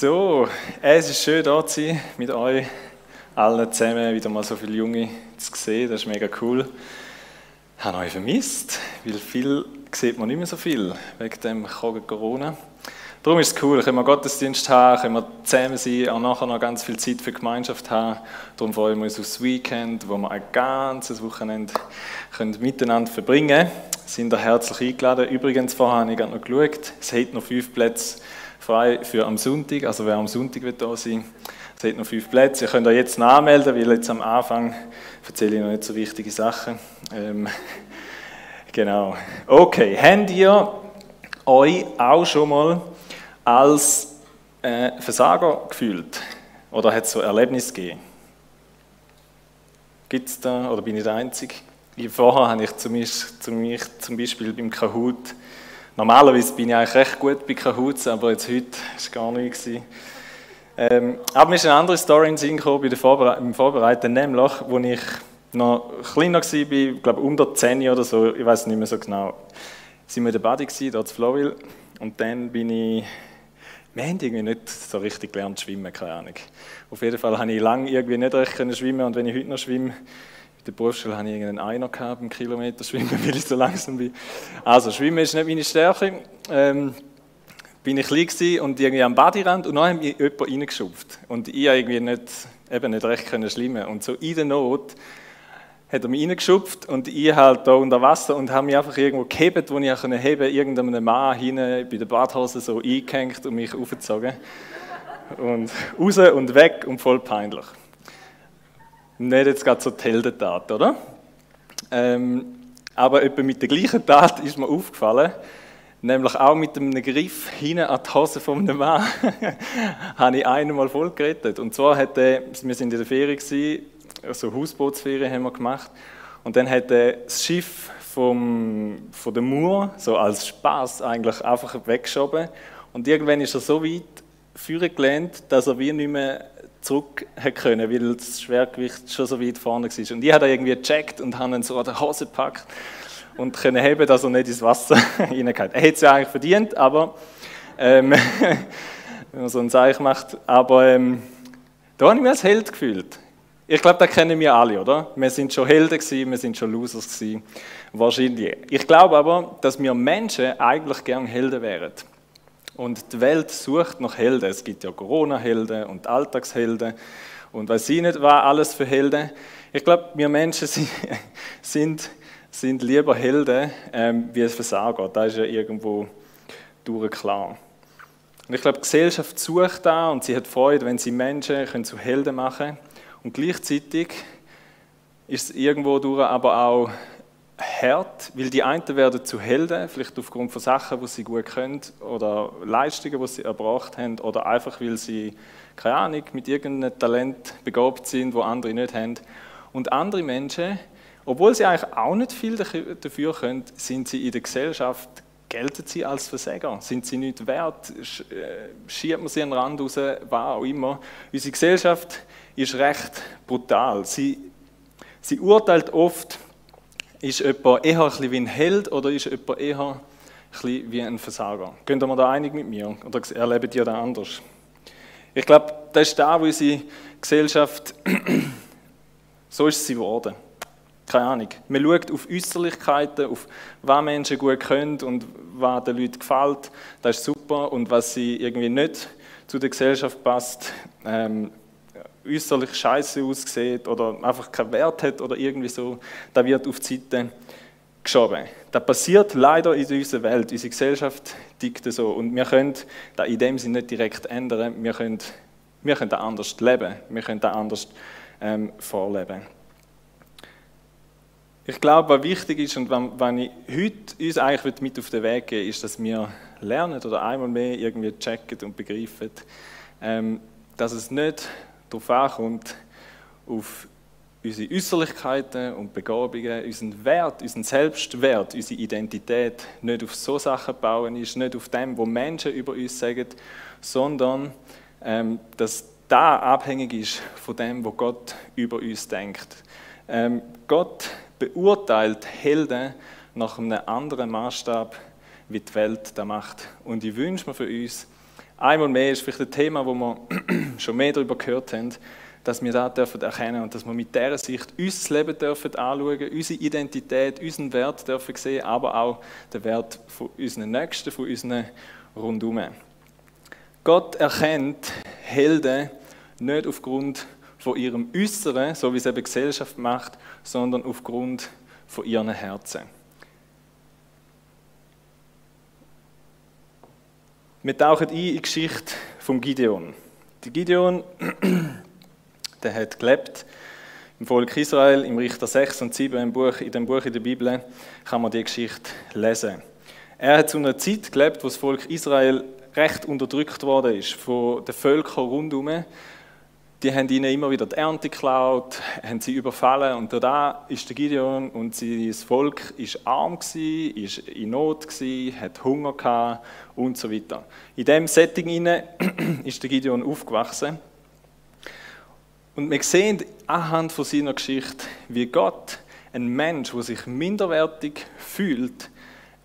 So, es ist schön da zu sein, mit euch allen zusammen wieder mal so viele Junge zu sehen. Das ist mega cool. Ich habe euch vermisst, weil viel sieht man nicht mehr so viel wegen dem Corona. Darum ist es cool, können wir Gottesdienst haben, können wir zusammen sein, auch nachher noch ganz viel Zeit für Gemeinschaft haben. Darum freuen wir uns aufs Weekend, wo wir ein ganzes Wochenende können miteinander verbringen können. Sind ihr herzlich eingeladen. Übrigens, vorher habe ich gerade noch geschaut, es hat noch fünf Plätze frei für am Sonntag, also wer am Sonntag wird da sein es hat noch fünf Plätze. Ihr könnt euch jetzt anmelden, weil jetzt am Anfang erzähle ich noch nicht so wichtige Sachen. Ähm, genau. Okay, habt ihr euch auch schon mal als äh, Versager gefühlt? Oder hat es so Erlebnisse gegeben? Gibt es da, oder bin ich der Einzige? Vorher habe ich zum Beispiel, zum Beispiel beim Kahoot Normalerweise bin ich eigentlich recht gut bei Kahoots, aber jetzt heute war es gar nicht. Ähm, aber mir ist eine andere Story in den Sinn gekommen bei der Vorbere im Vorbereiten, nämlich, als ich noch kleiner war, ich glaube unter 10 oder so, ich weiß nicht mehr so genau, sind wir in der Body dort in Flowville, und dann bin ich, wir haben irgendwie nicht so richtig gelernt zu schwimmen, keine Ahnung. Auf jeden Fall habe ich lange irgendwie nicht recht schwimmen und wenn ich heute noch schwimme, der Berufsschule hatte ich irgendeinen Einer gehabt beim Kilometer schwimmen, weil ich so langsam bin. Also, Schwimmen ist nicht meine Stärke. Ähm, bin ich klein und irgendwie am Badirand und dann hat mich jemand reingeschupft. Und ich irgendwie nicht, eben nicht recht können schwimmen. Und so in der Not hat er mich reingeschupft und ich halt da unter Wasser und habe mich einfach irgendwo gehebt, wo ich auch heben konnte, irgendeinem Mann hinten bei der Badhose so eingehängt und mich aufgezogen. Und raus und weg und voll peinlich. Nicht jetzt gerade so die Heldentat, oder? Ähm, aber etwa mit der gleichen Tat ist mir aufgefallen, nämlich auch mit einem Griff hinten an die Hose von einem Mann, habe ich einen mal voll gerettet. Und zwar hat er, wir sind in der Ferie gewesen, also Hausbootsferien haben wir gemacht, und dann hat er das Schiff vom, von der Mauer, so als Spaß eigentlich, einfach weggeschoben. Und irgendwann ist er so weit führen gelernt, dass er wie nicht mehr zurück können, weil das Schwergewicht schon so weit vorne war. Und ich habe irgendwie gecheckt und habe ihn so an der Hose gepackt und können heben, dass er nicht ins Wasser reingeht. Er hätte es ja eigentlich verdient, aber ähm, wenn man so ein Zeichen macht. Aber ähm, da habe ich mich als Held gefühlt. Ich glaube, das kennen wir alle, oder? Wir sind schon Helden gewesen, wir sind schon Losers gewesen. Wahrscheinlich. Ich glaube aber, dass wir Menschen eigentlich gern Helden wären. Und die Welt sucht nach Helden. Es gibt ja Corona-Helden und Alltagshelden und weiß ich nicht, was alles für Helden. Ich glaube, wir Menschen sind, sind, lieber Helden ähm, wie Versager. Das ist ja irgendwo klar. Und ich glaube, die Gesellschaft sucht da und sie hat Freude, wenn sie Menschen können zu Helden machen können. Und gleichzeitig ist es irgendwo durch aber auch hart, weil die einen werden zu Helden, vielleicht aufgrund von Sachen, die sie gut können oder Leistungen, die sie erbracht haben oder einfach, weil sie, keine Ahnung, mit irgendeinem Talent begabt sind, wo andere nicht haben. Und andere Menschen, obwohl sie eigentlich auch nicht viel dafür können, sind sie in der Gesellschaft, gelten sie als Versäger, sind sie nicht wert, äh, schiebt man sie an den Rand raus, was auch immer. Unsere Gesellschaft ist recht brutal. Sie, sie urteilt oft, ist jemand eher ein wie ein Held oder ist jemand eher ein wie ein Versager? Könnt ihr mir da einig mit mir oder erlebt ihr das anders? Ich glaube, das ist da, wo unsere Gesellschaft, so ist sie geworden. Keine Ahnung. Man schaut auf Äußerlichkeiten, auf was Menschen gut können und was den Leuten gefällt. Das ist super. Und was sie irgendwie nicht zu der Gesellschaft passt, ähm, äußerlich scheiße aussieht oder einfach keinen Wert hat oder irgendwie so, da wird auf die Seite geschoben. Das passiert leider in unserer Welt. Unsere Gesellschaft tickt so. Und wir können das in dem Sinne nicht direkt ändern. Wir können, wir können das anders leben. Wir können das anders ähm, vorleben. Ich glaube, was wichtig ist und wenn ich heute uns eigentlich mit auf den Weg geben ist, dass wir lernen oder einmal mehr irgendwie checken und begreifen, ähm, dass es nicht darauf ankommt, auf unsere Äußerlichkeiten und Begabungen, unseren Wert, unseren Selbstwert, unsere Identität nicht auf so Sachen bauen ist, nicht auf dem, wo Menschen über uns sagen, sondern ähm, dass da abhängig ist von dem, wo Gott über uns denkt. Ähm, Gott beurteilt Helden nach einem anderen Maßstab wie die Welt das macht. Und ich wünsche mir für uns, einmal mehr ist vielleicht ein Thema, wo wir schon mehr darüber gehört haben, dass wir das dürfen erkennen und dass wir mit dieser Sicht unser Leben dürfen anschauen, unsere Identität, unseren Wert dürfen sehen, aber auch den Wert von unseren Nächsten, von unseren Rundum. Gott erkennt Helden nicht aufgrund von ihrem Äußeren, so wie es eben Gesellschaft macht, sondern aufgrund von ihren Herzen. Wir tauchen ein in die Geschichte von Gideon. Der Gideon, der hat gelebt im Volk Israel, im Richter 6 und 7, im Buch, in dem Buch in der Bibel, kann man die Geschichte lesen. Er hat zu einer Zeit gelebt, wo das Volk Israel recht unterdrückt worden ist von den Völkern rundherum die haben ihnen immer wieder die Ernte geklaut, haben sie überfallen und da ist der Gideon und sein Volk ist arm gsi, ist in Not gsi, hat Hunger gehabt und so weiter. In dem Setting ist der Gideon aufgewachsen und wir sehen anhand von seiner Geschichte, wie Gott einen Mensch, der sich minderwertig fühlt,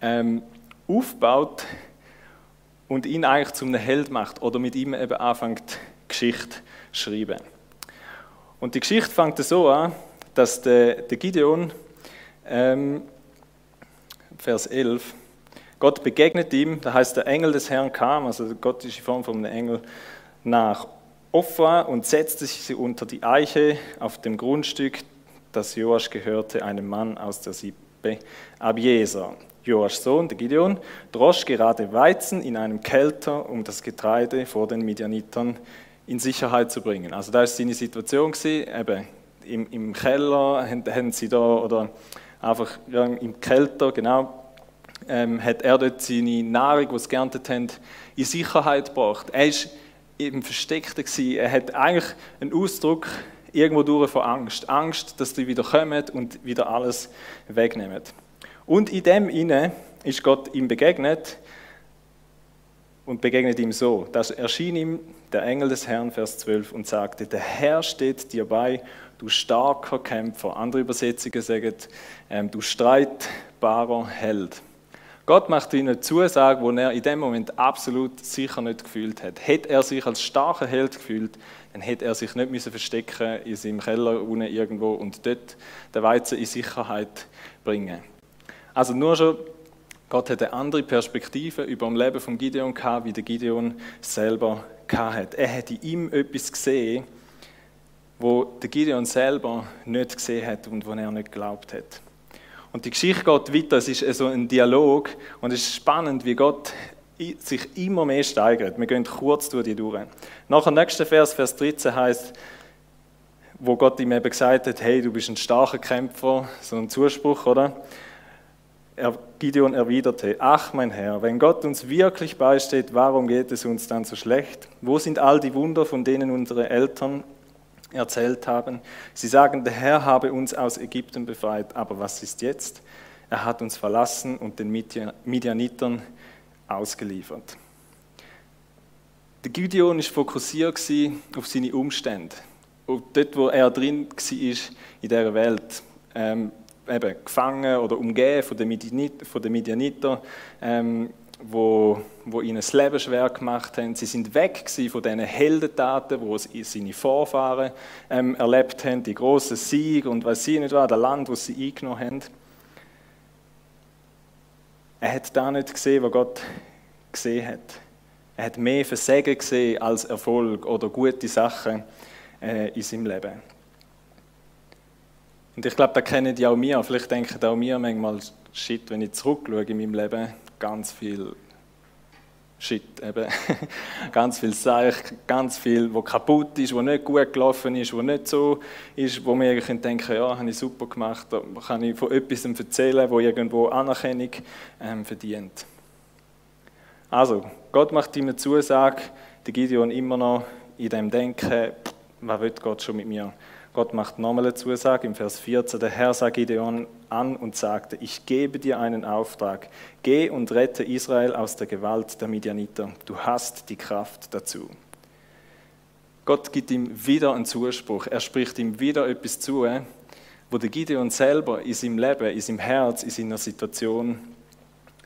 ähm, aufbaut und ihn eigentlich zum Held macht oder mit ihm eben anfängt Geschichte schreiben. Und die Geschichte fängt so an, dass der, der Gideon, ähm, Vers 11, Gott begegnet ihm, da heißt der Engel des Herrn kam, also Gott ist in Form von einem Engel, nach Opha und setzte sich unter die Eiche auf dem Grundstück, das Joasch gehörte, einem Mann aus der Sippe Abieser. Joaschs Sohn, der Gideon, drosch gerade Weizen in einem Kelter, um das Getreide vor den Midianitern in Sicherheit zu bringen. Also da war seine Situation, gewesen, eben im, im Keller haben, haben, sie da, oder einfach ja, im Kelter, genau, ähm, hat er dort seine Nahrung, die sie geerntet haben, in Sicherheit gebracht. Er war im Versteckten, gewesen. er hat eigentlich einen Ausdruck irgendwo durch von Angst. Angst, dass die wieder kommen und wieder alles wegnehmen. Und in dem inne ist Gott ihm begegnet und begegnet ihm so. Das erschien ihm der Engel des Herrn, Vers 12, und sagte, der Herr steht dir bei, du starker Kämpfer. Andere Übersetzungen sagen, ähm, du streitbarer Held. Gott macht ihm eine Zusage, wo er in dem Moment absolut sicher nicht gefühlt hat. Hätte er sich als starker Held gefühlt, dann hätte er sich nicht müssen verstecken in seinem Keller unten irgendwo und dort den Weizen in Sicherheit bringen. Also nur schon Gott hat eine andere Perspektive über das Leben von Gideon gehabt, wie der Gideon selber hat. Er hat in ihm etwas gesehen, wo der Gideon selber nicht gesehen hat und wo er nicht geglaubt hat. Und die Geschichte geht weiter, es ist so ein Dialog und es ist spannend, wie Gott sich immer mehr steigert. Wir gehen kurz durch die durch. Nach dem nächsten Vers, Vers 13 heißt, wo Gott ihm eben gesagt hat, hey, du bist ein starker Kämpfer, so ein Zuspruch, oder? Gideon erwiderte, ach mein Herr, wenn Gott uns wirklich beisteht, warum geht es uns dann so schlecht? Wo sind all die Wunder, von denen unsere Eltern erzählt haben? Sie sagen, der Herr habe uns aus Ägypten befreit, aber was ist jetzt? Er hat uns verlassen und den Midianitern ausgeliefert. Der Gideon war fokussiert auf seine Umstände. Und dort, wo er drin war in dieser Welt. Ähm, eben gefangen oder umgeben von den, Midianiter, von den Midianiter ähm, wo, wo ihnen das Leben schwer gemacht haben. Sie sind weg von diesen Heldentaten, die seine Vorfahren ähm, erlebt haben, die großen Siege und was sie nicht war, das Land, das sie eingenommen haben. Er hat da nicht gesehen, was Gott gesehen hat. Er hat mehr Versagen gesehen als Erfolg oder gute Sachen äh, in seinem Leben. Und ich glaube, da kennen die auch mir. Vielleicht denken auch mir manchmal, shit, wenn ich zurückschaue in meinem Leben, ganz viel Shit, eben. ganz viel Seich, ganz viel, wo kaputt ist, wo nicht gut gelaufen ist, wo nicht so ist, wo wir denken, ja, habe ich super gemacht, da kann ich von etwas erzählen, wo irgendwo Anerkennung ähm, verdient. Also, Gott macht ihm eine Zusage, der Gideon immer noch in dem Denken, was will Gott schon mit mir? Gott macht nochmal eine Zusage im Vers 14. Der Herr sah Gideon an und sagte, ich gebe dir einen Auftrag. Geh und rette Israel aus der Gewalt der Midianiter. Du hast die Kraft dazu. Gott gibt ihm wieder einen Zuspruch. Er spricht ihm wieder etwas zu, wo der Gideon selber in seinem Leben, in seinem Herz, in seiner Situation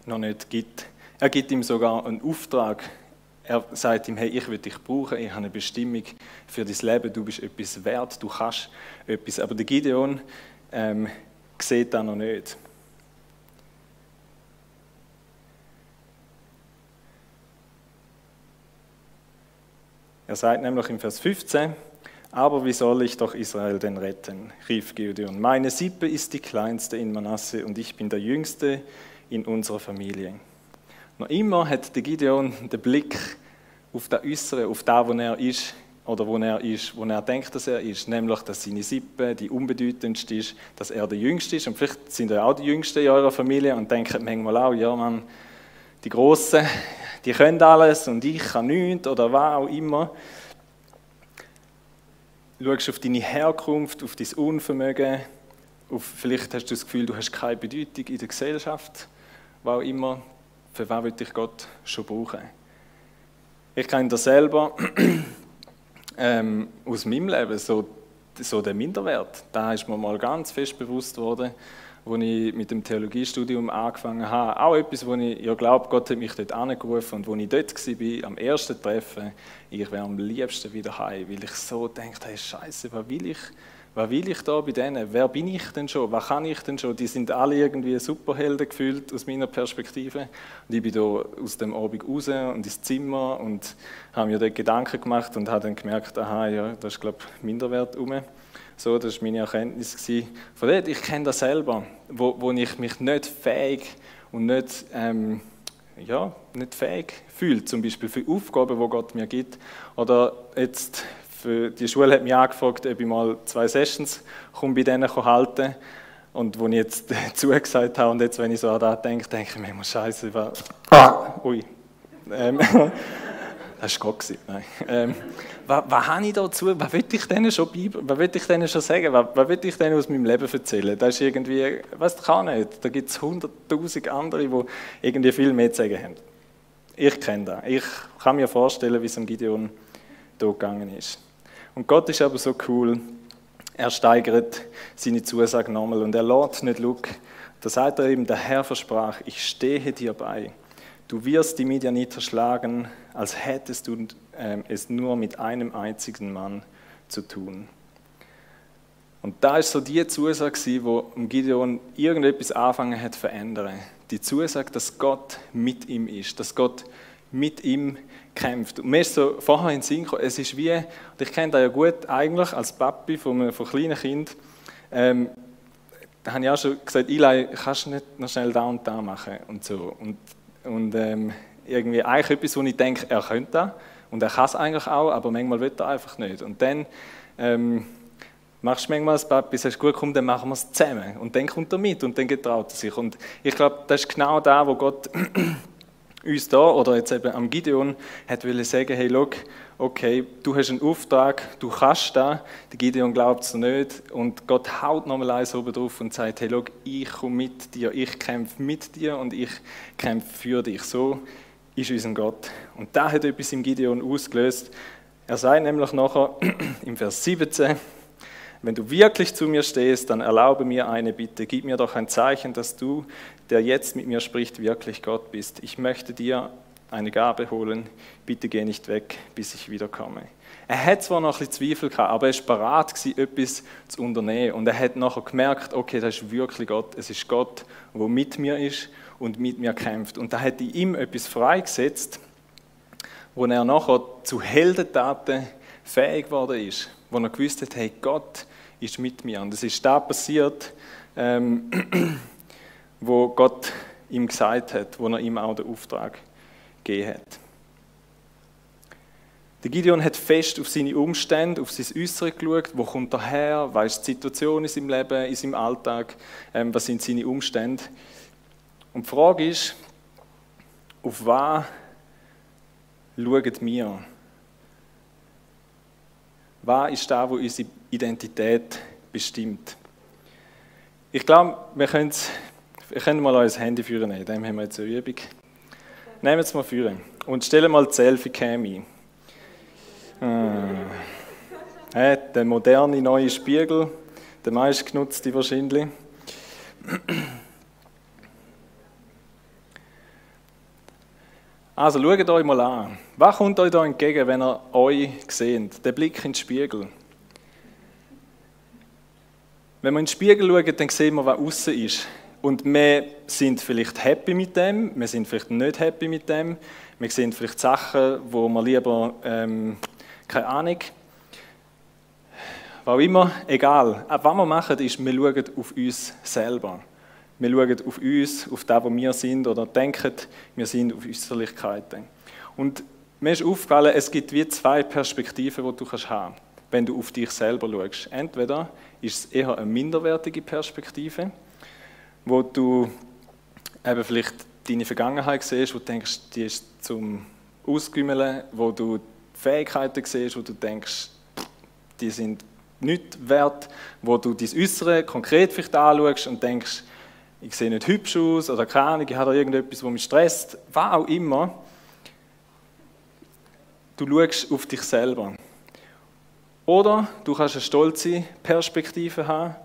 noch nicht gibt. Er gibt ihm sogar einen Auftrag. Er sagt ihm, hey, ich will dich brauchen, ich habe eine Bestimmung für dein Leben, du bist etwas wert, du kannst etwas. Aber der Gideon ähm, sieht das noch nicht. Er sagt nämlich im Vers 15, aber wie soll ich doch Israel denn retten? rief Gideon. Meine Sippe ist die kleinste in Manasse und ich bin der jüngste in unserer Familie. Noch immer hat der Gideon den Blick auf das Äußere, auf das, wo er ist oder wo er ist, wo er denkt, dass er ist, nämlich, dass seine Sippe die unbedeutendste ist, dass er der Jüngste ist und vielleicht sind er auch die Jüngsten in eurer Familie und denken manchmal auch, ja Mann, die Großen, die können alles und ich kann nichts oder was auch immer. Du schaust auf deine Herkunft, auf dein Unvermögen, auf, vielleicht hast du das Gefühl, du hast keine Bedeutung in der Gesellschaft, was auch immer. Für was will dich Gott schon brauchen? Ich kenne das selber ähm, aus meinem Leben, so, so der Minderwert. Da ist mir mal ganz fest bewusst worden als ich mit dem Theologiestudium angefangen habe. Auch etwas, wo ich ja glaube, Gott hat mich dort angerufen und wo ich dort war, am ersten Treffen, ich wäre am liebsten wieder heim, weil ich so denke, hey Scheiße, was will ich? Was will ich da bei denen? Wer bin ich denn schon? Was kann ich denn schon? Die sind alle irgendwie Superhelden gefühlt aus meiner Perspektive. Und ich bin da aus dem Abend raus und ins Zimmer und habe mir dort Gedanken gemacht und habe dann gemerkt, aha, ja, das ist glaube ich Minderwert um. So, das war meine Erkenntnis. Von dort, ich kenne das selber, wo, wo ich mich nicht fähig und nicht, ähm, ja, nicht fähig fühle, zum Beispiel für Aufgaben, die Gott mir gibt. Oder jetzt, für die Schule hat mich angefragt, ob ich mal zwei Sessions bei denen halten Und wo ich jetzt zugesagt habe und jetzt, wenn ich so an das denke, denke ich mir immer, Scheiße, was... Ah. Ui. Ähm, das war Gott. Nein. Ähm, was, was habe ich dazu? Was will ich denen schon, was will ich denen schon sagen? Was, was will ich denen aus meinem Leben erzählen? Das ist irgendwie, was kann nicht. Da gibt es hunderttausend andere, die irgendwie viel mehr zu sagen haben. Ich kenne das. Ich kann mir vorstellen, wie es am Gideon hier gegangen ist. Und Gott ist aber so cool. Er steigert seine Zusage nochmal und er lädt nicht schauen. Da sagt er eben, der Herr versprach, ich stehe dir bei. Du wirst die Midianiter schlagen, als hättest du ähm, es nur mit einem einzigen Mann zu tun. Und da ist so die Zusage, wo Gideon irgendetwas anfangen hat zu verändern. Die Zusage, dass Gott mit ihm ist, dass Gott mit ihm kämpft. Und mir ist so vorher in den Sinn gekommen, es ist wie, und ich kenne das ja gut eigentlich als Papi von, von kleinen Kind, ähm, da habe ich auch schon gesagt, Eli, kannst du nicht noch schnell da und da machen und so. Und, und ähm, irgendwie eigentlich etwas, wo ich denke, er könnte das und er kann es eigentlich auch, aber manchmal will er einfach nicht. Und dann ähm, machst du manchmal das Papi, sagst, gut, komm, dann machen wir es zusammen. Und dann kommt er mit und dann getraut er sich. Und ich glaube, das ist genau da, wo Gott uns da, oder jetzt eben am Gideon, hat will sagen, hey, look, okay, du hast einen Auftrag, du kannst da. Der Gideon glaubt es nicht. Und Gott haut nochmal eins oben drauf und sagt, hey, look, ich komme mit dir, ich kämpfe mit dir und ich kämpfe für dich. So ist unser Gott. Und da hat etwas im Gideon ausgelöst. Er sagt nämlich nachher im Vers 17, wenn du wirklich zu mir stehst, dann erlaube mir eine Bitte, gib mir doch ein Zeichen, dass du, der jetzt mit mir spricht, wirklich Gott bist. Ich möchte dir eine Gabe holen, bitte geh nicht weg, bis ich wiederkomme. Er hat zwar noch ein bisschen Zweifel gehabt, aber er war bereit, etwas zu unternehmen. Und er hat nachher gemerkt, okay, das ist wirklich Gott. Es ist Gott, der mit mir ist und mit mir kämpft. Und da hat in ihm etwas freigesetzt, wo er nachher zu Heldentaten fähig geworden ist, wo er gewusst hat, hey, Gott ist mit mir. Und es ist da passiert, ähm, wo Gott ihm gesagt hat, wo er ihm auch den Auftrag gegeben hat. Der Gideon hat fest auf seine Umstände, auf sein Äußere geschaut. Wo kommt er her? Was die Situation in seinem Leben, in seinem Alltag? Ähm, was sind seine Umstände? Und die Frage ist, auf was schauen wir? Was ist da, wo unsere Identität bestimmt? Ich glaube, wir können, wir können mal unser Handy führen nehmen. Dem haben wir jetzt eine Übung. Nehmen wir es mal führen und stellen mal die Selfie-Cam ein. Äh, der moderne neue Spiegel, der meistgenutzte wahrscheinlich. Also schaut euch mal an. Was kommt euch da entgegen, wenn ihr euch seht? Der Blick in den Spiegel. Wenn wir in den Spiegel schauen, dann sehen wir, was außen ist. Und wir sind vielleicht happy mit dem, wir sind vielleicht nicht happy mit dem. Wir sehen vielleicht Sachen, wo wir lieber, ähm, keine Ahnung, was immer, egal. Was wir machen, ist, wir schauen auf uns selber. Wir schauen auf uns, auf das, wo wir sind, oder denken, wir sind auf Äußerlichkeiten. Und mir ist aufgefallen, es gibt wie zwei Perspektiven, die du kannst haben wenn du auf dich selber schaust. Entweder ist es eher eine minderwertige Perspektive, wo du eben vielleicht deine Vergangenheit siehst, wo du denkst, die ist zum Ausgümmeln, wo du Fähigkeiten siehst, wo du denkst, die sind nicht wert, wo du dein Äußere konkret vielleicht anschaust und denkst, ich sehe nicht hübsch aus oder keine Ahnung, ich habe da irgendetwas, was mich stresst, was auch immer. Du schaust auf dich selber. Oder du kannst eine stolze Perspektive haben,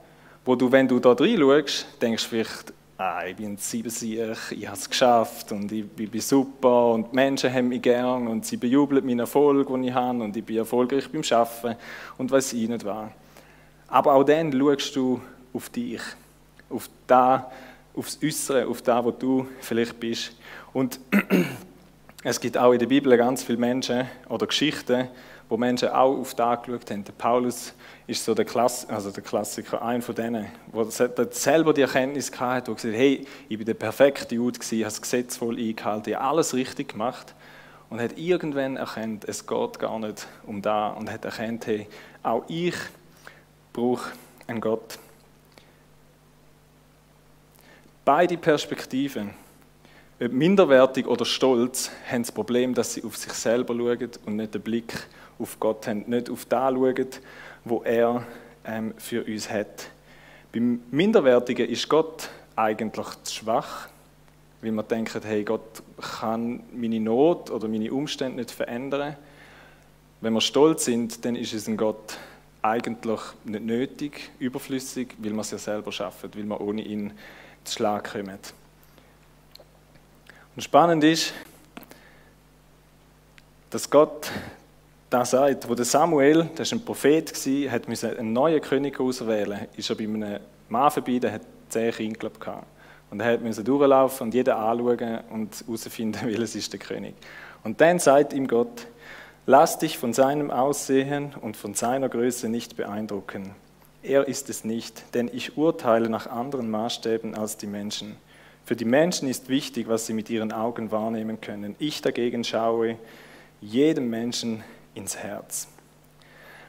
wo du, wenn du da rein schaust, denkst vielleicht, ah, ich bin Siebensieg, ich habe es geschafft und ich, ich, bin super und die Menschen haben mich gern und sie bejubeln meinen Erfolg, den ich habe und ich bin erfolgreich beim Arbeiten und was ich nicht war. Aber auch dann schaust du auf dich auf da, aufs Äußere, auf das, wo du vielleicht bist. Und es gibt auch in der Bibel ganz viele Menschen oder Geschichten, wo Menschen auch auf das geschaut haben. Der Paulus ist so der, Klass, also der Klassiker, einer von denen, der selber die Erkenntnis hatte, der gesagt hat, hey, ich bin der perfekte Jude gewesen, ich habe das Gesetz voll eingehalten, ich habe alles richtig gemacht und hat irgendwann erkannt, es geht gar nicht um da und hat erkannt, hey, auch ich brauche einen Gott. Beide Perspektiven, ob minderwertig oder stolz, haben das Problem, dass sie auf sich selber schauen und nicht den Blick auf Gott haben, nicht auf das schauen, wo er ähm, für uns hat. Beim Minderwertigen ist Gott eigentlich zu schwach, weil man denkt, hey, Gott kann meine Not oder meine Umstände nicht verändern. Wenn wir stolz sind, dann ist es ein Gott eigentlich nicht nötig, überflüssig, weil wir es ja selber schaffen, weil wir ohne ihn zu Schlag kommen. Und spannend ist, dass Gott da sagt, wo der Samuel, der war ein Prophet, hat einen neuen König auswählen ist er bei einem Mann vorbei, der hat zehn Kinder gehabt. Und er musste durchlaufen und jeden anschauen und herausfinden, welches ist der König. Und dann sagt ihm Gott, lass dich von seinem Aussehen und von seiner Größe nicht beeindrucken. Er ist es nicht, denn ich urteile nach anderen Maßstäben als die Menschen. Für die Menschen ist wichtig, was sie mit ihren Augen wahrnehmen können. Ich dagegen schaue jedem Menschen ins Herz.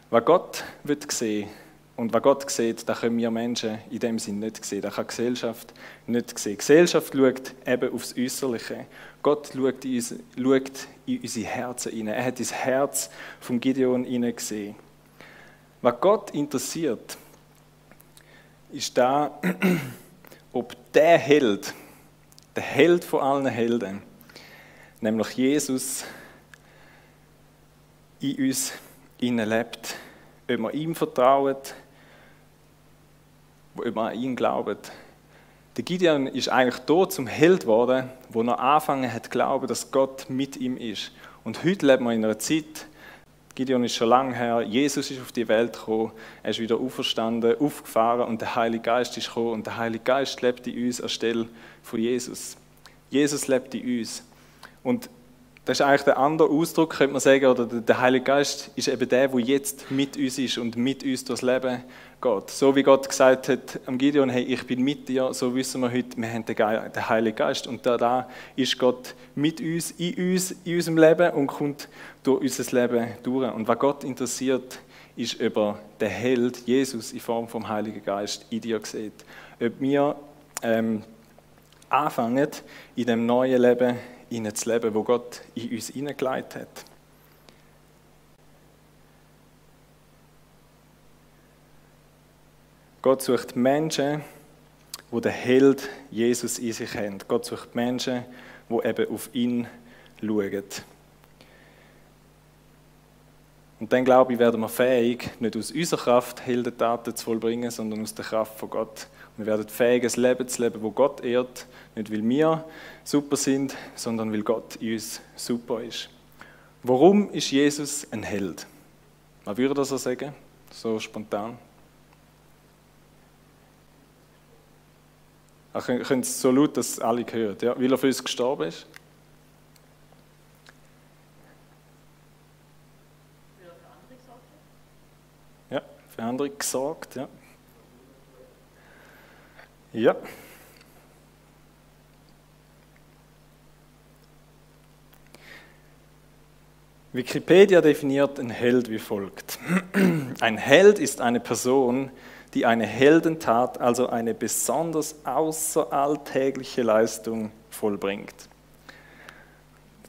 Was Gott wird sehen und was Gott sieht, das können wir Menschen in dem Sinn nicht sehen. Das kann Gesellschaft nicht sehen. Gesellschaft schaut eben aufs Äußerliche. Gott schaut in, uns, schaut in unsere Herzen hinein. Er hat das Herz von Gideon hinein gesehen. Was Gott interessiert, ist da, ob der Held, der Held von allen Helden, nämlich Jesus, in uns lebt, ob wir ihm vertrauen, ob wir an ihn glauben. Der Gideon ist eigentlich dort zum Held geworden, wo er angefangen hat zu glauben, dass Gott mit ihm ist. Und heute leben wir in einer Zeit, Gideon ist schon lange her, Jesus ist auf die Welt gekommen, er ist wieder auferstanden, aufgefahren und der Heilige Geist ist gekommen und der Heilige Geist lebt in uns anstelle von Jesus. Jesus lebt in uns. Und das ist eigentlich der andere Ausdruck, könnte man sagen, oder der Heilige Geist ist eben der, der jetzt mit uns ist und mit uns durchs Leben geht. So wie Gott gesagt hat am Gideon, hey, ich bin mit dir, so wissen wir heute, wir haben den Heiligen Geist und da, da ist Gott mit uns, in uns, in unserem Leben und kommt durch unser Leben durch. Und was Gott interessiert, ist, ob er den Held Jesus in Form vom Heiligen Geist in dir sieht. Ob wir ähm, anfangen, in dem neuen Leben zu leben, wo Gott in uns hineingelegt hat. Gott sucht Menschen, wo der Held Jesus in sich haben. Gott sucht Menschen, wo eben auf ihn schauen. Und dann, glaube ich, werden wir fähig, nicht aus unserer Kraft Heldentaten zu vollbringen, sondern aus der Kraft von Gott. Wir werden fähig, ein Leben zu leben, wo Gott ehrt, nicht weil wir super sind, sondern weil Gott in uns super ist. Warum ist Jesus ein Held? Was würde das so sagen? So spontan. Ach, könnt es so laut, dass alle hören, ja? Weil er für uns gestorben ist? Andere gesorgt, ja. Ja. Wikipedia definiert einen Held wie folgt. Ein Held ist eine Person, die eine Heldentat, also eine besonders außeralltägliche Leistung vollbringt.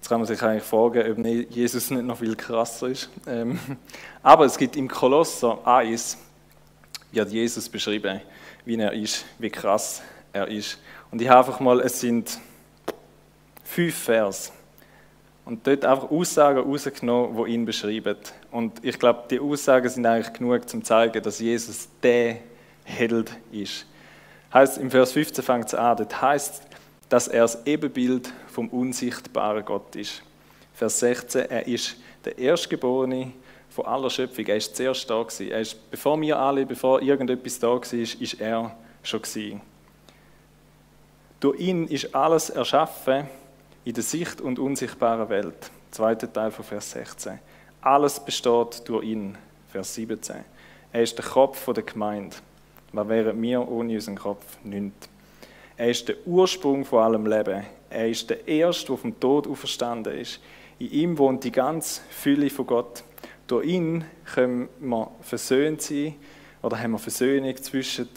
Jetzt kann man sich eigentlich fragen, ob Jesus nicht noch viel krasser ist. Ähm, aber es gibt im Kolosser 1, wird Jesus beschrieben, wie er ist, wie krass er ist. Und ich habe einfach mal, es sind fünf Vers. Und dort einfach Aussagen rausgenommen, die ihn beschreiben. Und ich glaube, die Aussagen sind eigentlich genug, um zu zeigen, dass Jesus der Held ist. Heißt, im Vers 15 fängt es an, das heißt, dass er das Ebenbild vom unsichtbaren Gott ist. Vers 16, er ist der Erstgeborene von aller Schöpfung. Er ist zuerst da gewesen. Er ist, bevor wir alle, bevor irgendetwas da war, ist er schon gewesen. Durch ihn ist alles erschaffen, in der Sicht- und unsichtbaren Welt. Zweiter Teil von Vers 16. Alles besteht durch ihn. Vers 17. Er ist der Kopf der Gemeinde. Was wären wir ohne unseren Kopf? Nichts. Er ist der Ursprung von allem Leben. Er ist der Erste, der vom Tod auferstanden ist. In ihm wohnt die ganze Fülle von Gott. Durch ihn können wir versöhnt sein oder haben wir Versöhnung zwischen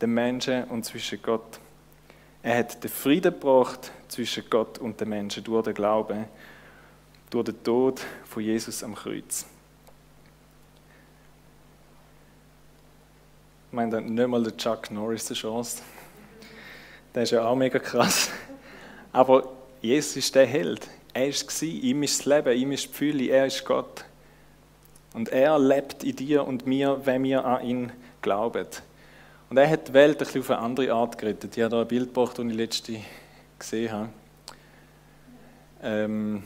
den Menschen und zwischen Gott. Er hat den Frieden gebracht zwischen Gott und den Menschen durch den Glauben, durch den Tod von Jesus am Kreuz. Ich meine, nicht mal der Chuck Norris eine Chance. Der ist ja auch mega krass. Aber Jesus ist der Held. Er war es, ihm ist das Leben, ihm ist die Fülle, er ist Gott. Und er lebt in dir und mir, wenn wir an ihn glauben. Und er hat die Welt ein bisschen auf eine andere Art gerettet. Ich habe hier ein Bild gebracht, das ich letzte gesehen habe. Ähm,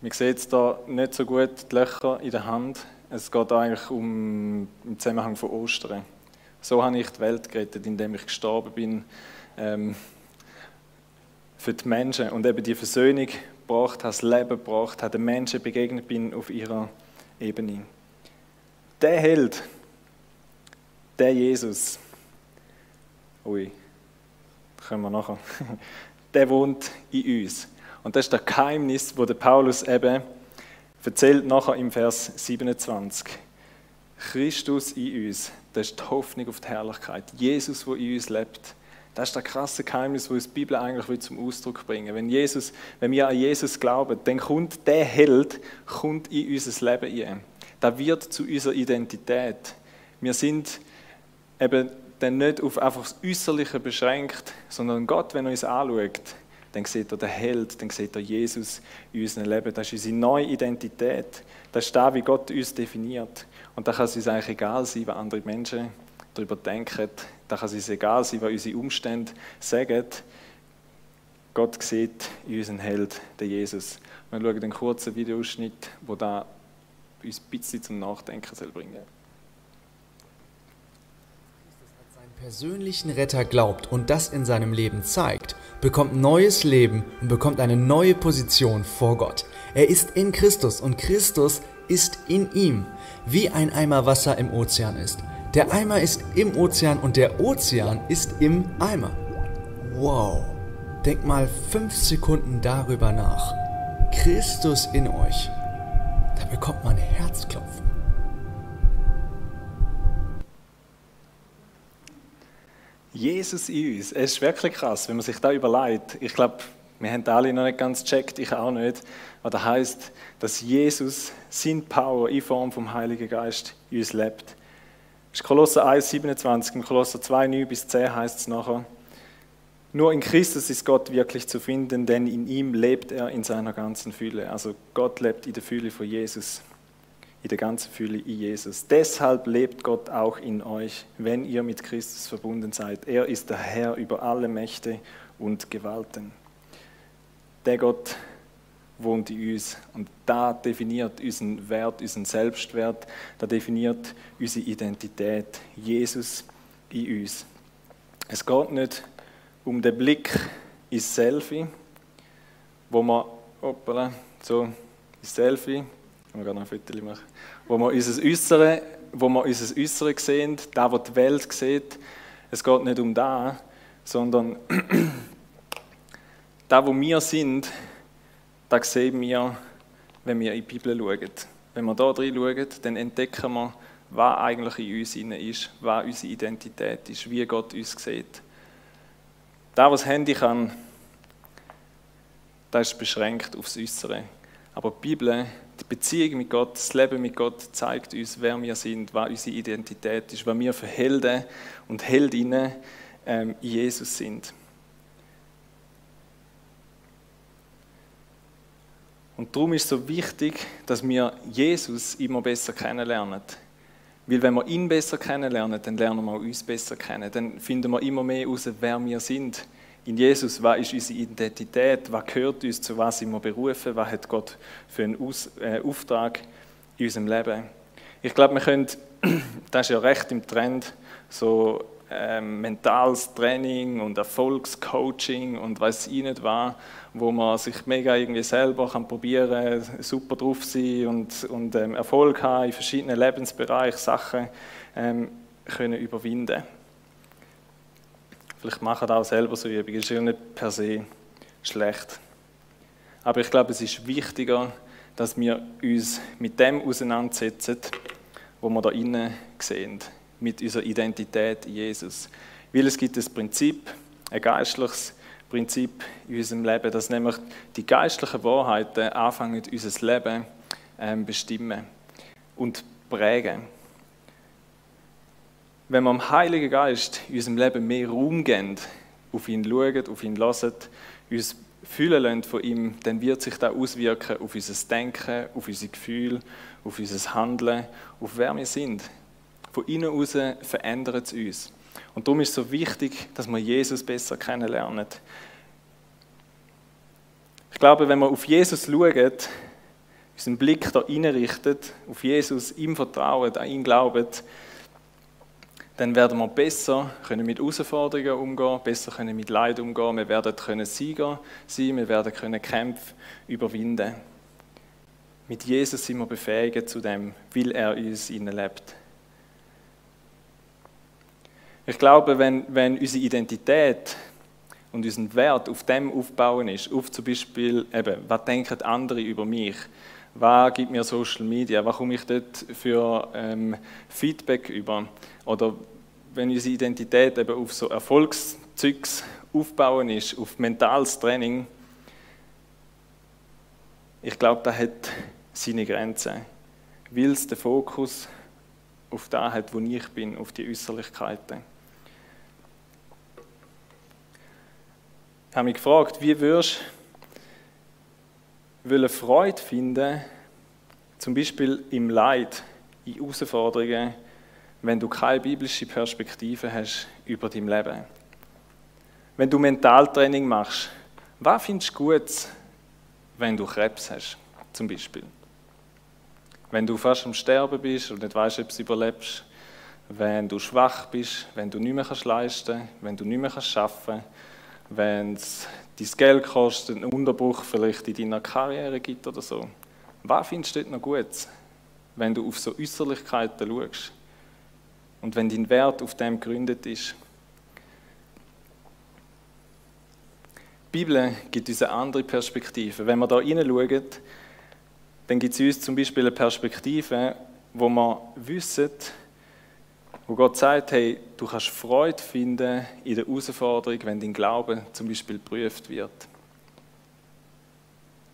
man sieht jetzt hier nicht so gut die Löcher in der Hand. Es geht eigentlich um im Zusammenhang von Ostern. So habe ich die Welt gerettet, indem ich gestorben bin ähm, für die Menschen und eben die Versöhnung gebracht, habe das Leben gebracht, habe den Menschen begegnet bin auf ihrer Ebene. Der Held, der Jesus, ui, können wir nachher, der wohnt in uns. Und das ist das Geheimnis, wo der Paulus eben erzählt nachher im Vers 27. Christus in uns, das ist die Hoffnung auf die Herrlichkeit. Jesus, wo in uns lebt. Das ist das krasse Geheimnis, das die Bibel eigentlich zum Ausdruck bringen Wenn, Jesus, wenn wir an Jesus glauben, dann kommt der Held kommt in unser Leben ein. Das wird zu unserer Identität. Wir sind eben dann nicht auf einfach das Äußerliche beschränkt, sondern Gott, wenn er uns anschaut, dann sieht er den Held, dann sieht er Jesus in unserem Leben. Das ist unsere neue Identität. Das ist das, wie Gott uns definiert. Und da kann es uns eigentlich egal sein, was andere Menschen darüber denken. Da kann es uns egal sein, was unsere Umstände sagen. Gott sieht unseren Held, den Jesus. Wir schauen einen kurzen Videoausschnitt, wo da uns ein bisschen zum Nachdenken bringen soll. persönlichen Retter glaubt und das in seinem Leben zeigt, bekommt neues Leben und bekommt eine neue Position vor Gott. Er ist in Christus und Christus ist in ihm, wie ein Eimer Wasser im Ozean ist. Der Eimer ist im Ozean und der Ozean ist im Eimer. Wow, denk mal fünf Sekunden darüber nach. Christus in euch. Da bekommt man Herzklopfen. Jesus in uns. Es ist wirklich krass, wenn man sich da überlegt. Ich glaube, wir haben alle noch nicht ganz gecheckt, ich auch nicht. Aber das heißt, dass Jesus sin Power in Form vom Heiligen Geist in uns lebt. Das ist Kolosser 1, 27, im Kolosser 2, 9 bis 10 heißt es nachher. Nur in Christus ist Gott wirklich zu finden, denn in ihm lebt er in seiner ganzen Fülle. Also Gott lebt in der Fülle von Jesus, in der ganzen Fülle in Jesus. Deshalb lebt Gott auch in euch, wenn ihr mit Christus verbunden seid. Er ist der Herr über alle Mächte und Gewalten. Der Gott wohnt in uns und da definiert unseren Wert, unseren Selbstwert, da definiert unsere Identität. Jesus in uns. Es geht nicht um den Blick ins Selfie, wo man, hoppala, so, ins Selfie, wir noch ein machen, wo wir unser Äußere, wo wir unser Äußere sehen, da, wo die Welt sieht. Es geht nicht um da, sondern da, wo wir sind, da sehen wir, wenn wir in die Bibel schauen. Wenn wir da drin schauen, dann entdecken wir, was eigentlich in uns ist, was unsere Identität ist, wie Gott uns sieht. Da, was das Handy kann, das ist beschränkt aufs Äußere. Aber die Bibel, die Beziehung mit Gott, das Leben mit Gott zeigt uns, wer wir sind, was unsere Identität ist, was wir für Helden und Heldinnen ähm, in Jesus sind. Und darum ist es so wichtig, dass wir Jesus immer besser kennenlernen. Weil wenn wir ihn besser kennenlernen, dann lernen wir auch uns besser kennen. Dann finden wir immer mehr heraus, wer wir sind. In Jesus, was ist unsere Identität, was gehört uns, zu was sind wir berufen, was hat Gott für einen Aus, äh, Auftrag in unserem Leben. Ich glaube, wir können, das ist ja recht im Trend, so ähm, mentales Training und Erfolgscoaching und weiß ich nicht was, wo man sich mega irgendwie selber kann probieren, super drauf sein und, und ähm, Erfolg haben in verschiedenen Lebensbereichen, Sachen ähm, können überwinden. Vielleicht machen auch selber so Übungen, ist ja nicht per se schlecht. Aber ich glaube, es ist wichtiger, dass wir uns mit dem auseinandersetzen, wo wir da innen sehen mit unserer Identität in Jesus. Weil es gibt ein Prinzip, ein geistliches Prinzip in unserem Leben, dass nämlich die geistlichen Wahrheiten anfangen, unser Leben ähm, bestimmen und prägen. Wenn wir dem Heiligen Geist in unserem Leben mehr Raum geben, auf ihn schauen, auf ihn hören, uns fühlen lassen von ihm, dann wird sich das auswirken auf unser Denken, auf unser Gefühl, auf unser Handeln, auf wer wir sind. Von innen heraus verändert es uns. Und darum ist es so wichtig, dass wir Jesus besser kennenlernen. Ich glaube, wenn wir auf Jesus schauen, unseren Blick da richtet, auf Jesus, ihm vertrauen, an ihn glauben, dann werden wir besser können mit Herausforderungen umgehen, besser können mit Leid umgehen, wir werden können Sieger sein, wir werden können Kämpfe überwinden. Mit Jesus sind wir befähigt zu dem, weil er uns innen lebt. Ich glaube, wenn, wenn unsere Identität und unseren Wert auf dem aufbauen ist, auf zum Beispiel, eben, was denken andere über mich, was gibt mir Social Media, was komme ich dort für ähm, Feedback über, oder wenn unsere Identität eben auf so Erfolgszeugs aufbauen ist, auf mentales Training, ich glaube, das hat seine Grenzen, weil es den Fokus auf da hat, wo ich bin, auf die Äußerlichkeiten. Habe mich gefragt, wie würdest du Freude finden, zum Beispiel im Leid, in Herausforderungen, wenn du keine biblische Perspektive hast über dein Leben. Wenn du Mentaltraining machst, was findest du gut, wenn du Krebs hast, zum Beispiel? Wenn du fast am Sterben bist und nicht weißt, ob du überlebst, wenn du schwach bist, wenn du nicht mehr leisten kannst, wenn du nicht mehr arbeiten kannst, wenn es dein Geld kostet, einen Unterbruch vielleicht in deiner Karriere gibt oder so. Was findest du dort noch gut, wenn du auf so Äußerlichkeiten schaust und wenn dein Wert auf dem gegründet ist? Die Bibel gibt uns eine andere Perspektive. Wenn wir da hineinschauen, dann gibt es uns zum Beispiel eine Perspektive, wo wir wissen, wo Gott sagt, hey, du kannst Freude finden in der Herausforderung, wenn dein Glaube zum Beispiel geprüft wird.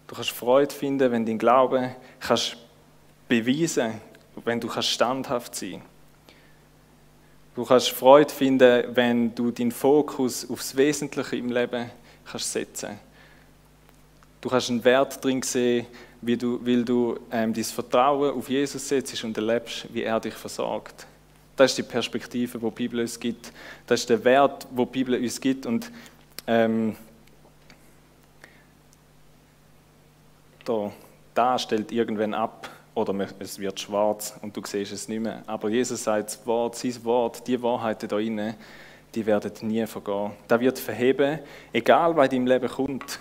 Du kannst Freude finden, wenn dein Glaube kannst beweisen, wenn du kannst standhaft sein. Du kannst Freude finden, wenn du deinen Fokus aufs Wesentliche im Leben kannst setzen. Du kannst einen Wert drin sehen, wie du, weil du ähm, dein Vertrauen auf Jesus setzt und erlebst, wie er dich versorgt. Das ist die Perspektive, wo die Bibel uns gibt. Das ist der Wert, wo die Bibel uns gibt. Und ähm, da, da stellt irgendwann ab oder es wird schwarz und du siehst es nicht mehr. Aber Jesus sagt, das Wort, sein Wort, die Wahrheiten da inne, die werden nie vergehen. Da wird verheben, egal was in deinem Leben kommt,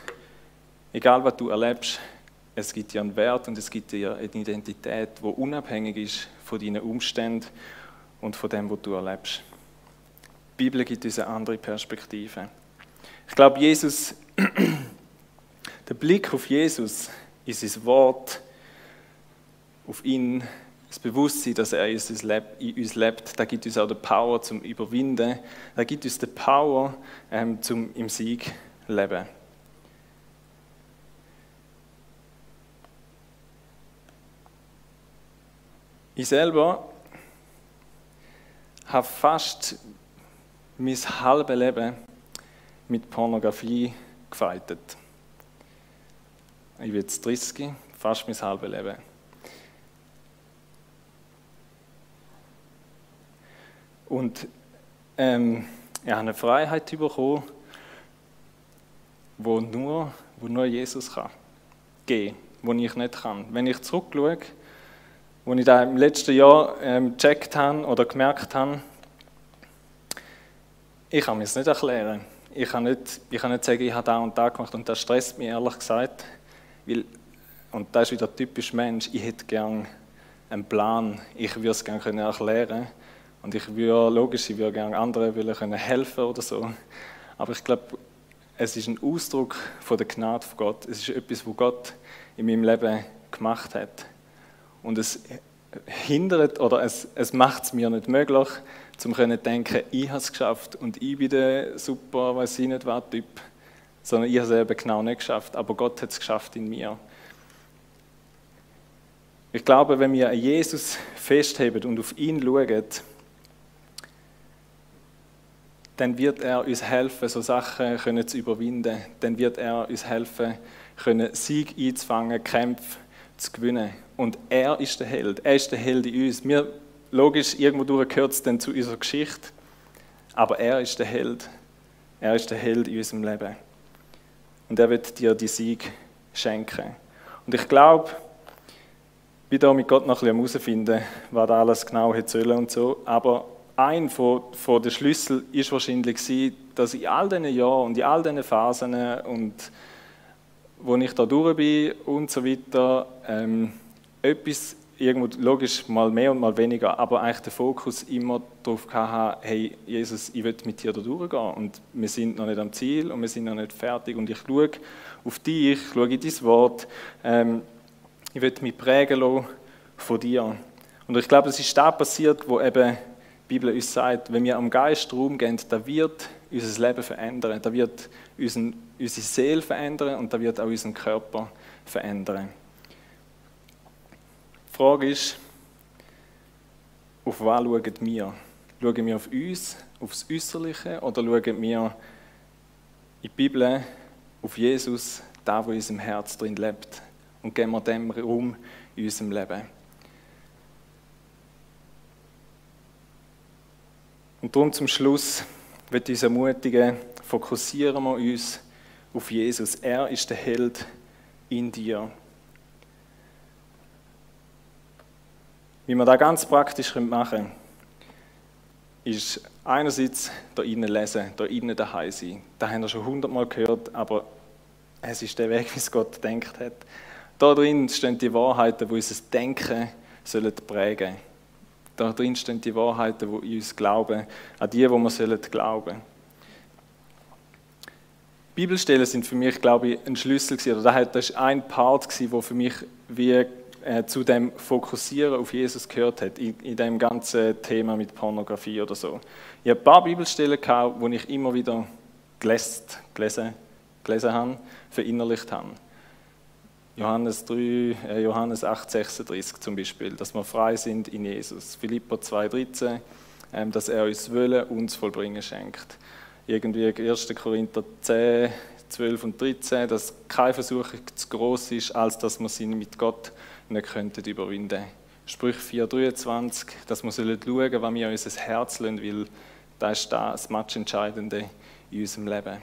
egal was du erlebst, es gibt dir einen Wert und es gibt dir eine Identität, die unabhängig ist von deinen Umständen und von dem, was du erlebst. Die Bibel gibt uns eine andere Perspektive. Ich glaube, Jesus, der Blick auf Jesus, in sein Wort, auf ihn, das Bewusstsein, dass er in uns lebt, da gibt uns auch die Power zum Überwinden, da gibt uns die Power ähm, zum im Sieg leben. Ich selber habe fast mein halbes Leben mit Pornografie gefeitet. Ich bin jetzt 30, fast mein halbes Leben. Und ähm, ich habe eine Freiheit bekommen, wo nur, wo nur Jesus kann geben, wo ich nicht kann. Wenn ich zurückschaue, wo ich da im letzten Jahr ähm, gecheckt habe oder gemerkt habe, ich kann mir es nicht erklären. Ich kann nicht, ich kann nicht sagen, ich habe da und da gemacht und das stresst mich ehrlich gesagt. Weil, und das ist wieder typisch Mensch, ich hätte gern einen Plan, ich würde es gerne erklären und ich würde, logisch, ich würde gerne anderen können helfen oder so. Aber ich glaube, es ist ein Ausdruck von der Gnade von Gott. Es ist etwas, was Gott in meinem Leben gemacht hat. Und es hindert oder es, es macht es mir nicht möglich, zum können denken, ich habe es geschafft und ich bin der super, weiß ich nicht was Typ, sondern ich habe es eben genau nicht geschafft, aber Gott hat es geschafft in mir. Ich glaube, wenn wir Jesus festheben und auf ihn schauen, dann wird er uns helfen, so Sachen können zu überwinden. Dann wird er uns helfen, können Sieg einzufangen, Kämpfe zu gewinnen. Und er ist der Held. Er ist der Held in uns. Wir, logisch, irgendwo gehört es dann zu unserer Geschichte. Aber er ist der Held. Er ist der Held in unserem Leben. Und er wird dir die Sieg schenken. Und ich glaube, ich bin da mit Gott noch ein bisschen herausfinden, was da alles genau hätte sollen und so. Aber ein von, von den Schlüssel ist wahrscheinlich dass in all diesen Jahren und in all diesen Phasen und wo ich da durch bin und so weiter, ähm, etwas, irgendwo logisch mal mehr und mal weniger, aber eigentlich der Fokus immer darauf hatte, hey Jesus, ich will mit dir da durchgehen und wir sind noch nicht am Ziel und wir sind noch nicht fertig und ich schaue auf dich, ich schaue in dein Wort, ähm, ich will mich prägen lassen von dir. Und ich glaube, es ist da passiert, wo eben die Bibel uns sagt, wenn wir am Geist Raum gehen, da wird unser Leben verändern, da wird unsere Seele verändern und da wird auch unseren Körper verändern. Die Frage ist, auf was schauen wir? Schauen wir auf uns, aufs Äußerliche oder schauen wir in die Bibel auf Jesus, da wo in unserem Herz drin lebt und geben wir dem Raum in unserem Leben? Und darum zum Schluss wird uns ermutigen, fokussieren wir uns auf Jesus. Er ist der Held in dir. Wie wir das ganz praktisch machen können, ist einerseits da innen lesen, da innen daheim sein. Das haben wir schon hundertmal gehört, aber es ist der Weg, wie es Gott denkt hat. Da drin stehen die Wahrheiten, die unser Denken sollen prägen sollen. Da drin stehen die Wahrheiten, die uns glauben, an die, wo wir sollen glauben. Bibelstellen sind für mich, glaube ich, ein Schlüssel gewesen, oder das ist ein Part wo für mich wie äh, zu dem Fokussieren auf Jesus gehört hat, in, in dem ganzen Thema mit Pornografie oder so. Ich habe ein paar Bibelstellen gehabt, wo ich immer wieder gelesen, gelesen, gelesen habe, verinnerlicht habe. Johannes 3, äh, Johannes 8, 36 zum Beispiel, dass wir frei sind in Jesus. Philippa 2, 13, ähm, dass er uns Willen uns vollbringen schenkt. Irgendwie 1. Korinther 10, 12 und 13, dass keine Versuchung zu groß ist, als dass wir sie mit Gott nicht könnten überwinden. Sprüch 4, 23, dass wir schauen sollen, was wir unser Herz lassen, weil das ist das Matchentscheidende in unserem Leben.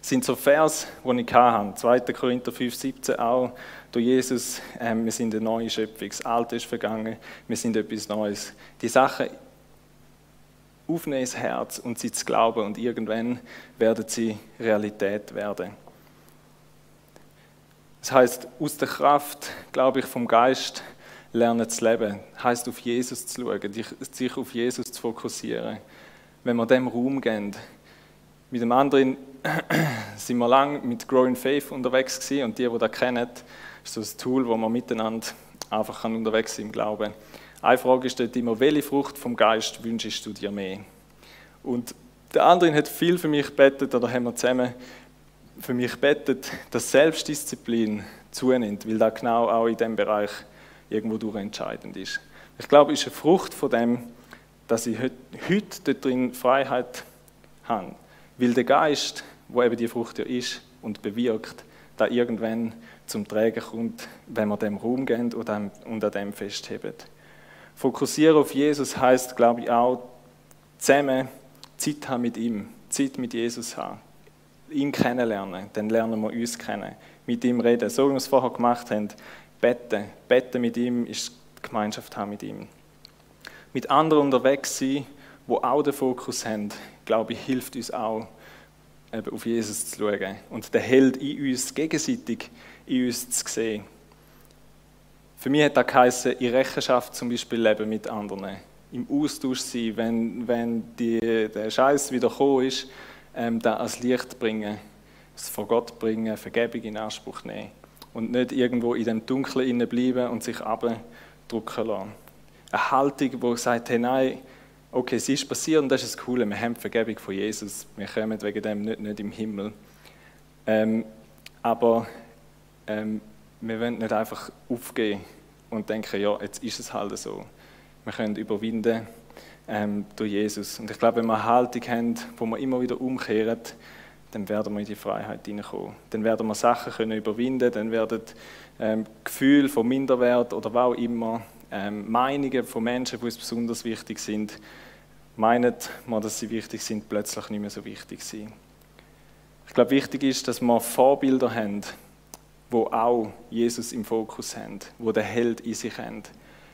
Das sind so Vers, die ich hatte. 2. Korinther 5, 17 auch. Durch Jesus, äh, wir sind eine neue Schöpfung. Das Alte ist vergangen, wir sind etwas Neues. Die Sachen aufnehmen ins Herz und sie zu glauben und irgendwann werden sie Realität werden. Das heißt, aus der Kraft, glaube ich, vom Geist lernen zu leben. Das heißt, auf Jesus zu schauen, sich auf Jesus zu fokussieren. Wenn wir dem Raum geben. Mit dem anderen sind wir lange mit Growing Faith unterwegs gewesen und die, die das kennen, ist so ein Tool, wo man miteinander einfach unterwegs sein im Glauben. Eine Frage ist dort immer, welche Frucht vom Geist wünschst du dir mehr? Und der andere hat viel für mich gebetet, oder haben wir zusammen für mich gebetet, dass Selbstdisziplin zunimmt, weil das genau auch in diesem Bereich irgendwo durch entscheidend ist. Ich glaube, es ist eine Frucht von dem, dass ich heute dort drin Freiheit habe. Weil der Geist, wo eben die Frucht ja ist und bewirkt, da irgendwann zum Träger kommt, wenn wir dem Raum und an dem festheben. Fokussieren auf Jesus heißt, glaube ich, auch zusammen Zeit haben mit ihm, Zeit mit Jesus haben, ihn kennenlernen, dann lernen wir uns kennen, mit ihm reden, so wie wir es vorher gemacht haben, beten, beten mit ihm ist Gemeinschaft haben mit ihm. Mit anderen unterwegs sein, wo auch den Fokus haben, glaube ich, hilft uns auch, auf Jesus zu schauen und den Held in uns gegenseitig in uns zu sehen. Für mich hat das geheißen, in Rechenschaft zum Beispiel leben mit anderen, im Austausch sein, wenn, wenn die, der Scheiß wieder gekommen ist, ähm, das als Licht bringen, es vor Gott bringen, Vergebung in Anspruch nehmen und nicht irgendwo in dem Dunkeln bleiben und sich abdrücken lassen. Eine Haltung, die sagt, hey, nein, okay, es ist passiert und das ist das Coole, wir haben die Vergebung von Jesus, wir kommen wegen dem nicht, nicht im Himmel. Ähm, aber ähm, wir wollen nicht einfach aufgehen und denken, ja, jetzt ist es halt so. Wir können überwinden ähm, durch Jesus. Und ich glaube, wenn wir eine Haltung haben, wo wir immer wieder umkehren, dann werden wir in die Freiheit hineinkommen. Dann werden wir Sachen können überwinden, dann werden ähm, Gefühle von Minderwert oder was auch immer ähm, Meinungen von Menschen, die uns besonders wichtig sind, meinen man, dass sie wichtig sind, plötzlich nicht mehr so wichtig sind. Ich glaube, wichtig ist, dass wir Vorbilder haben, wo auch Jesus im Fokus haben, wo der Held in sich haben.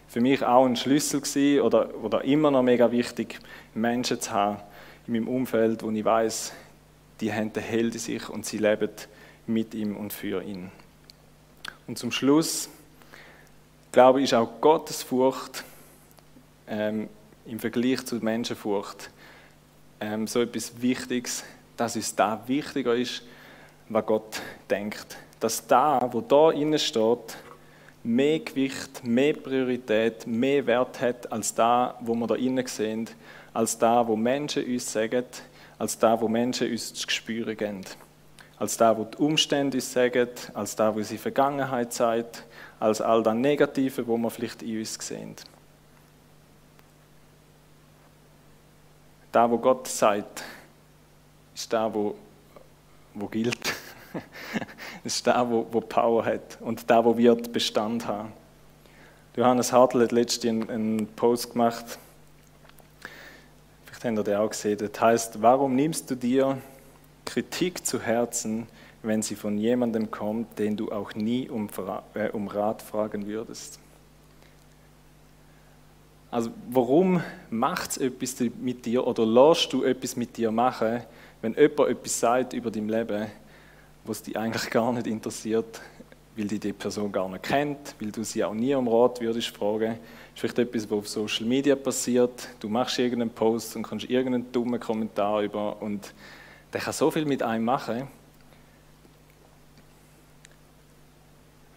Für mich auch ein Schlüssel gewesen, oder, oder immer noch mega wichtig, Menschen zu haben in meinem Umfeld, wo ich weiß, die haben den Held in sich und sie leben mit ihm und für ihn. Und zum Schluss glaube ich, ist auch Gottesfurcht ähm, im Vergleich zu Menschenfurcht ähm, so etwas Wichtiges, dass uns da wichtiger ist, was Gott denkt. Dass da, wo da innen steht, mehr Gewicht, mehr Priorität, mehr Wert hat als da, wo wir da innen sehen, als da, wo Menschen uns sagen, als da, wo Menschen uns zu spüren geben. Als da, wo die Umstände uns sagen, als da, wo sie Vergangenheit zeigt, als all das Negative, wo wir vielleicht in uns sehen. Da, wo Gott sagt, ist da, wo, wo gilt. Das ist da, wo, wo Power hat und da, wo wird Bestand haben. Johannes Hartl hat letztens einen Post gemacht, vielleicht habt ihr den auch gesehen, das heißt, warum nimmst du dir Kritik zu Herzen, wenn sie von jemandem kommt, den du auch nie um, äh, um Rat fragen würdest. Also warum macht es etwas mit dir oder lässt du etwas mit dir machen, wenn jemand etwas sagt über dein Leben, was dich eigentlich gar nicht interessiert, weil die die Person gar nicht kennt, weil du sie auch nie um Rat würdest fragen. Das ist vielleicht etwas, was auf Social Media passiert. Du machst irgendeinen Post und kannst irgendeinen dummen Kommentar über und der kann so viel mit einem machen.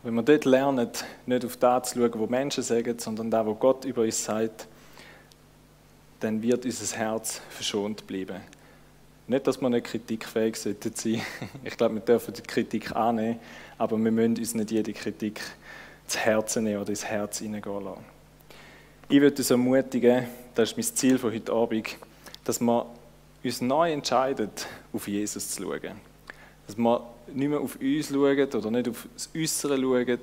Wenn wir dort lernen, nicht auf das zu schauen, was Menschen sagen, sondern da, was Gott über uns sagt, dann wird unser Herz verschont bleiben. Nicht, dass wir nicht kritikfähig sein. Ich glaube, wir dürfen die Kritik annehmen, aber wir müssen uns nicht jede Kritik zu Herzen nehmen oder ins Herz hineingehen lassen. Ich würde uns ermutigen, das ist mein Ziel von heute Abend, dass wir uns neu entscheiden, auf Jesus zu schauen. Dass wir nicht mehr auf uns schauen oder nicht auf das Äußere schauen,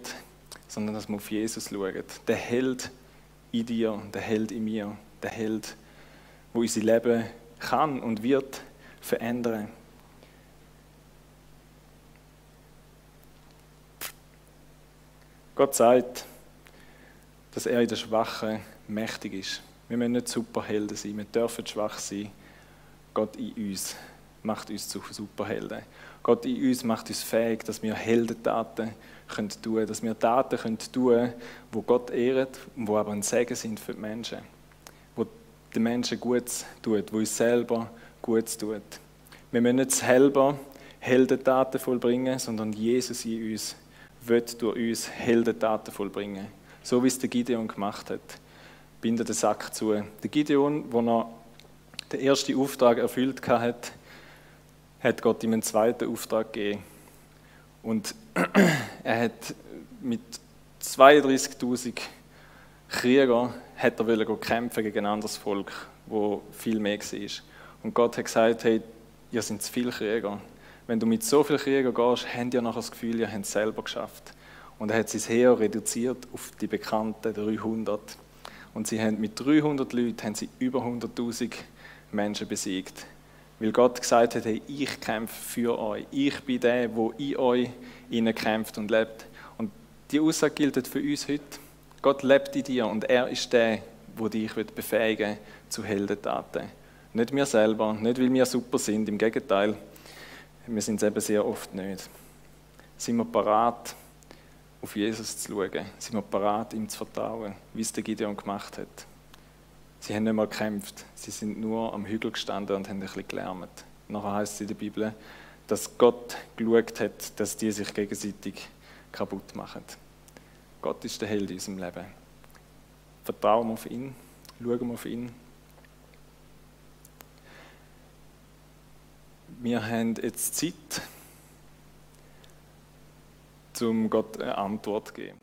sondern dass wir auf Jesus schauen. Der Held in dir, der Held in mir, der Held, wo unser Leben kann und wird verändern. Gott sagt, dass er in der Schwachen mächtig ist. Wir müssen nicht Superhelden sein, wir dürfen schwach sein. Gott in uns macht uns zu Superhelden. Gott in uns macht uns fähig, dass wir Heldentaten können tun, dass wir Taten können tun, wo Gott ehrt und wo aber ein Segen sind für die Menschen, wo den Menschen gut tut, wo uns selber gut tut. Wir müssen nicht selber Heldentaten vollbringen, sondern Jesus in uns wird durch uns Heldentaten vollbringen, so wie es der Gideon gemacht hat. Bindet den Sack zu. Der Gideon, wo er den ersten Auftrag erfüllt hat, hat Gott ihm einen zweiten Auftrag gegeben. Und er hat mit 32.000 Kriegern hat er kämpfen gegen ein anderes Volk, wo viel mehr war. Und Gott hat gesagt, hey, ihr seid zu viele Krieger. Wenn du mit so vielen Kriegern gehst, haben die nachher das Gefühl, ihr habt es selber geschafft. Und er hat sein Heer reduziert auf die bekannten 300. Und sie haben mit 300 Leuten haben sie über 100.000 Menschen besiegt. Weil Gott gesagt hat, hey, ich kämpfe für euch. Ich bin der, wo in euch kämpft und lebt. Und die Aussage gilt für uns heute. Gott lebt in dir und er ist der, der dich befähigen zu Heldentaten. Nicht wir selber, nicht weil wir super sind, im Gegenteil. Wir sind es eben sehr oft nicht. Sind wir parat, auf Jesus zu schauen? Sind wir parat, ihm zu vertrauen, wie es der Gideon gemacht hat? Sie haben nicht mal gekämpft, sie sind nur am Hügel gestanden und haben ein bisschen gelärmt. Nachher heißt es in der Bibel, dass Gott geschaut hat, dass die sich gegenseitig kaputt machen. Gott ist der Held in unserem Leben. Vertrauen wir auf ihn, schauen wir auf ihn. Wir haben jetzt Zeit, um Gott eine Antwort zu geben.